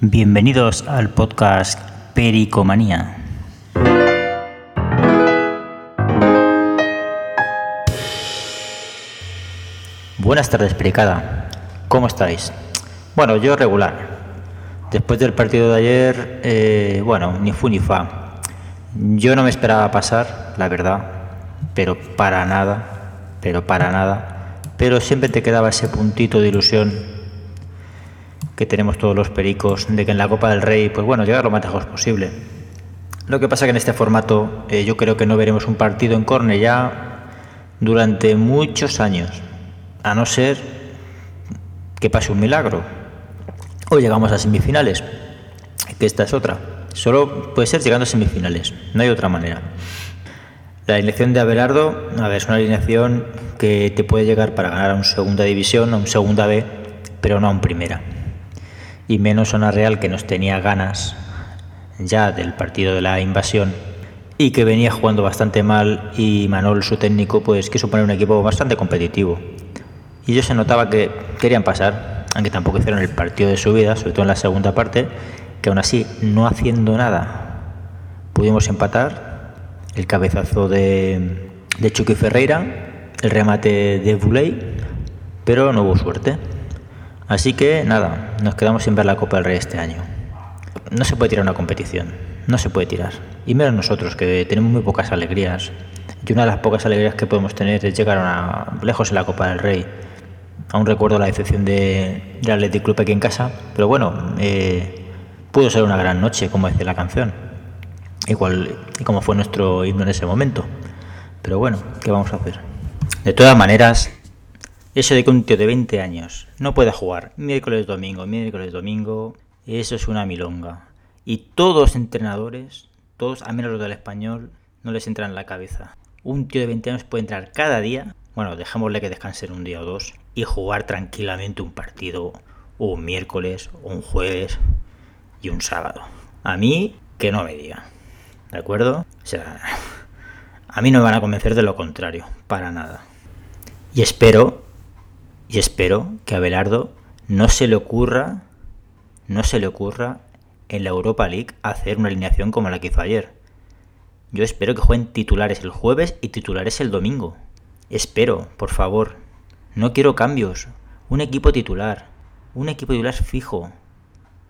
Bienvenidos al podcast Pericomanía. Buenas tardes, Pericada. ¿Cómo estáis? Bueno, yo regular. Después del partido de ayer, eh, bueno, ni fu ni fa. Yo no me esperaba pasar, la verdad, pero para nada, pero para nada. Pero siempre te quedaba ese puntito de ilusión que tenemos todos los pericos de que en la Copa del Rey, pues bueno, llegar lo más lejos posible. Lo que pasa que en este formato eh, yo creo que no veremos un partido en Cornellá durante muchos años, a no ser que pase un milagro. O llegamos a semifinales, que esta es otra. Solo puede ser llegando a semifinales, no hay otra manera. La alineación de Abelardo, a ver, es una alineación que te puede llegar para ganar a un segunda división, a un segunda B, pero no a un primera. Y menos a una Real que nos tenía ganas ya del partido de la invasión y que venía jugando bastante mal y Manol, su técnico, pues quiso poner un equipo bastante competitivo. Y yo se notaba que querían pasar, aunque tampoco hicieron el partido de su vida, sobre todo en la segunda parte, que aún así, no haciendo nada, pudimos empatar. El cabezazo de, de Chucky Ferreira, el remate de Buley, pero no hubo suerte. Así que nada, nos quedamos sin ver la Copa del Rey este año. No se puede tirar una competición, no se puede tirar. Y menos nosotros, que tenemos muy pocas alegrías. Y una de las pocas alegrías que podemos tener es llegar a lejos en la Copa del Rey. Aún recuerdo la decepción de, del Athletic Club aquí en casa, pero bueno, eh, pudo ser una gran noche, como dice la canción. Igual y como fue nuestro himno en ese momento. Pero bueno, ¿qué vamos a hacer? De todas maneras, eso de que un tío de 20 años no pueda jugar miércoles, domingo, miércoles, domingo, eso es una milonga. Y todos los entrenadores, todos, a menos los del español, no les entra en la cabeza. Un tío de 20 años puede entrar cada día, bueno, dejémosle que descansen un día o dos, y jugar tranquilamente un partido, un miércoles, un jueves y un sábado. A mí, que no me diga. ¿De acuerdo? O sea, a mí no me van a convencer de lo contrario, para nada. Y espero, y espero que a Belardo no se le ocurra, no se le ocurra en la Europa League hacer una alineación como la que hizo ayer. Yo espero que jueguen titulares el jueves y titulares el domingo. Espero, por favor. No quiero cambios. Un equipo titular. Un equipo titular fijo.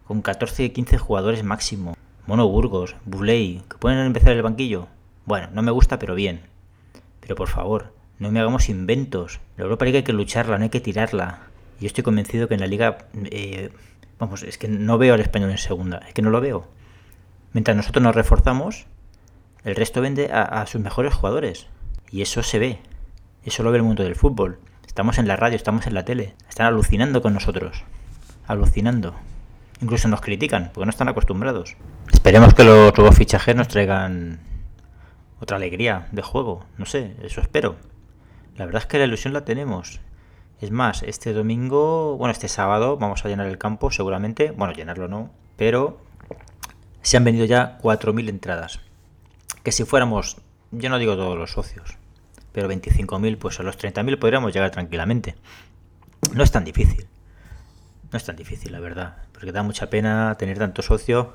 Con 14 y 15 jugadores máximo. Mono Burgos, Buley, que pueden empezar el banquillo. Bueno, no me gusta, pero bien. Pero por favor, no me hagamos inventos. La Europa League hay que lucharla, no hay que tirarla. Yo estoy convencido que en la liga... Eh, vamos, es que no veo al español en segunda. Es que no lo veo. Mientras nosotros nos reforzamos, el resto vende a, a sus mejores jugadores. Y eso se ve. Eso lo ve el mundo del fútbol. Estamos en la radio, estamos en la tele. Están alucinando con nosotros. Alucinando. Incluso nos critican, porque no están acostumbrados. Esperemos que los nuevos fichajes nos traigan otra alegría de juego. No sé, eso espero. La verdad es que la ilusión la tenemos. Es más, este domingo, bueno, este sábado vamos a llenar el campo seguramente. Bueno, llenarlo no, pero se han vendido ya 4.000 entradas. Que si fuéramos, yo no digo todos los socios, pero 25.000, pues a los 30.000 podríamos llegar tranquilamente. No es tan difícil. No es tan difícil, la verdad, porque da mucha pena tener tantos socios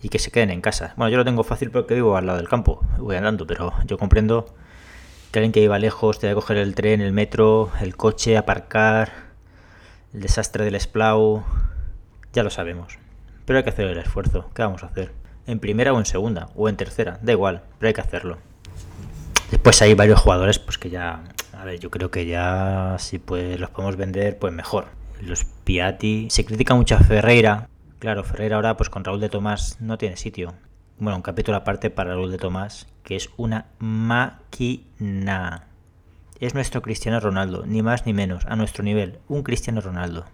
y que se queden en casa. Bueno, yo lo tengo fácil porque vivo al lado del campo, voy andando, pero yo comprendo alguien que iba lejos te que coger el tren, el metro, el coche, aparcar, el desastre del esplau, ya lo sabemos. Pero hay que hacer el esfuerzo, ¿qué vamos a hacer? En primera o en segunda, o en tercera, da igual, pero hay que hacerlo. Después hay varios jugadores pues que ya, a ver, yo creo que ya si pues los podemos vender, pues mejor. Los Piatti, se critica mucho a Ferreira. Claro, Ferreira ahora pues con Raúl de Tomás no tiene sitio. Bueno, un capítulo aparte para Raúl de Tomás, que es una máquina. Es nuestro Cristiano Ronaldo, ni más ni menos, a nuestro nivel, un Cristiano Ronaldo.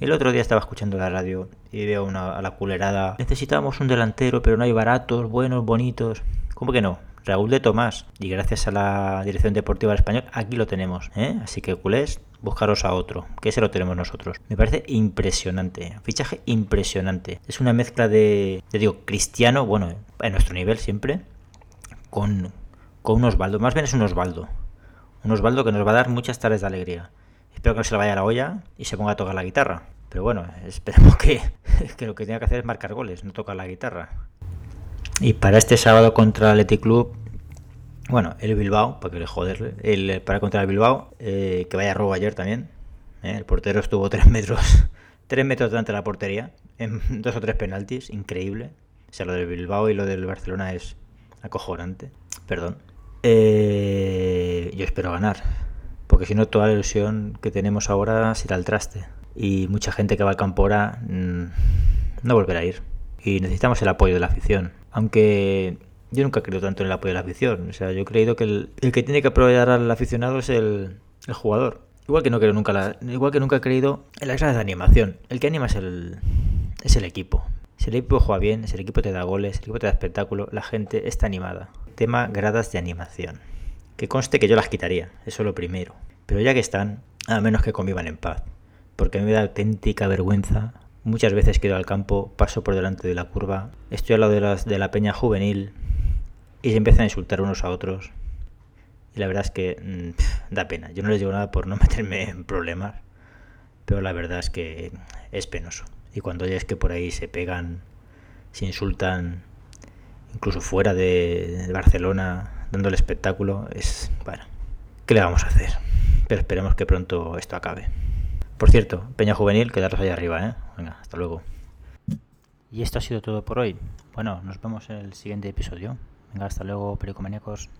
El otro día estaba escuchando la radio y veo una, a la culerada. Necesitamos un delantero, pero no hay baratos, buenos, bonitos. ¿Cómo que no? Raúl de Tomás. Y gracias a la Dirección Deportiva del Español, aquí lo tenemos. ¿eh? Así que culés, buscaros a otro, que ese lo tenemos nosotros. Me parece impresionante. Fichaje impresionante. Es una mezcla de, te digo, cristiano, bueno, en nuestro nivel siempre, con, con un Osvaldo. Más bien es un Osvaldo. Un Osvaldo que nos va a dar muchas tardes de alegría. Espero que no se le vaya la olla y se ponga a tocar la guitarra. Pero bueno, esperemos que, que lo que tenía que hacer es marcar goles, no tocar la guitarra. Y para este sábado contra el Athletic Club, bueno, el Bilbao, para que le joderle, el, para contra el Bilbao, eh, que vaya robo ayer también. ¿eh? el portero estuvo 3 metros, 3 metros delante de la portería, en dos o tres penaltis, increíble. O sea, lo del Bilbao y lo del Barcelona es acojonante. Perdón. Eh, yo espero ganar, porque si no, toda la ilusión que tenemos ahora se irá al traste. Y mucha gente que va al campo ahora mm, no volverá a ir. Y necesitamos el apoyo de la afición. Aunque yo nunca he creído tanto en el apoyo de la afición. O sea, yo he creído que el, que tiene que apoyar al aficionado es el, jugador. Igual que no creo nunca la, igual que nunca he creído en las gradas de animación. El que anima es el, es el equipo. Si el equipo juega bien, si el equipo te da goles, si el equipo te da espectáculo, la gente está animada. Tema gradas de animación. Que conste que yo las quitaría, eso es lo primero. Pero ya que están, a menos que convivan en paz. Porque a mí me da auténtica vergüenza. Muchas veces que al campo, paso por delante de la curva, estoy al lado de, las, de la peña juvenil y se empiezan a insultar unos a otros. Y la verdad es que mm, da pena. Yo no les digo nada por no meterme en problemas, pero la verdad es que es penoso. Y cuando oyes que por ahí se pegan, se insultan, incluso fuera de, Barcelona, dando el espectáculo, es, bueno, ¿qué le vamos a hacer? Pero esperemos que pronto esto acabe. Por cierto, Peña Juvenil, quedaros ahí arriba, ¿eh? Venga, hasta luego. Y esto ha sido todo por hoy. Bueno, nos vemos en el siguiente episodio. Venga, hasta luego, pericomaníacos.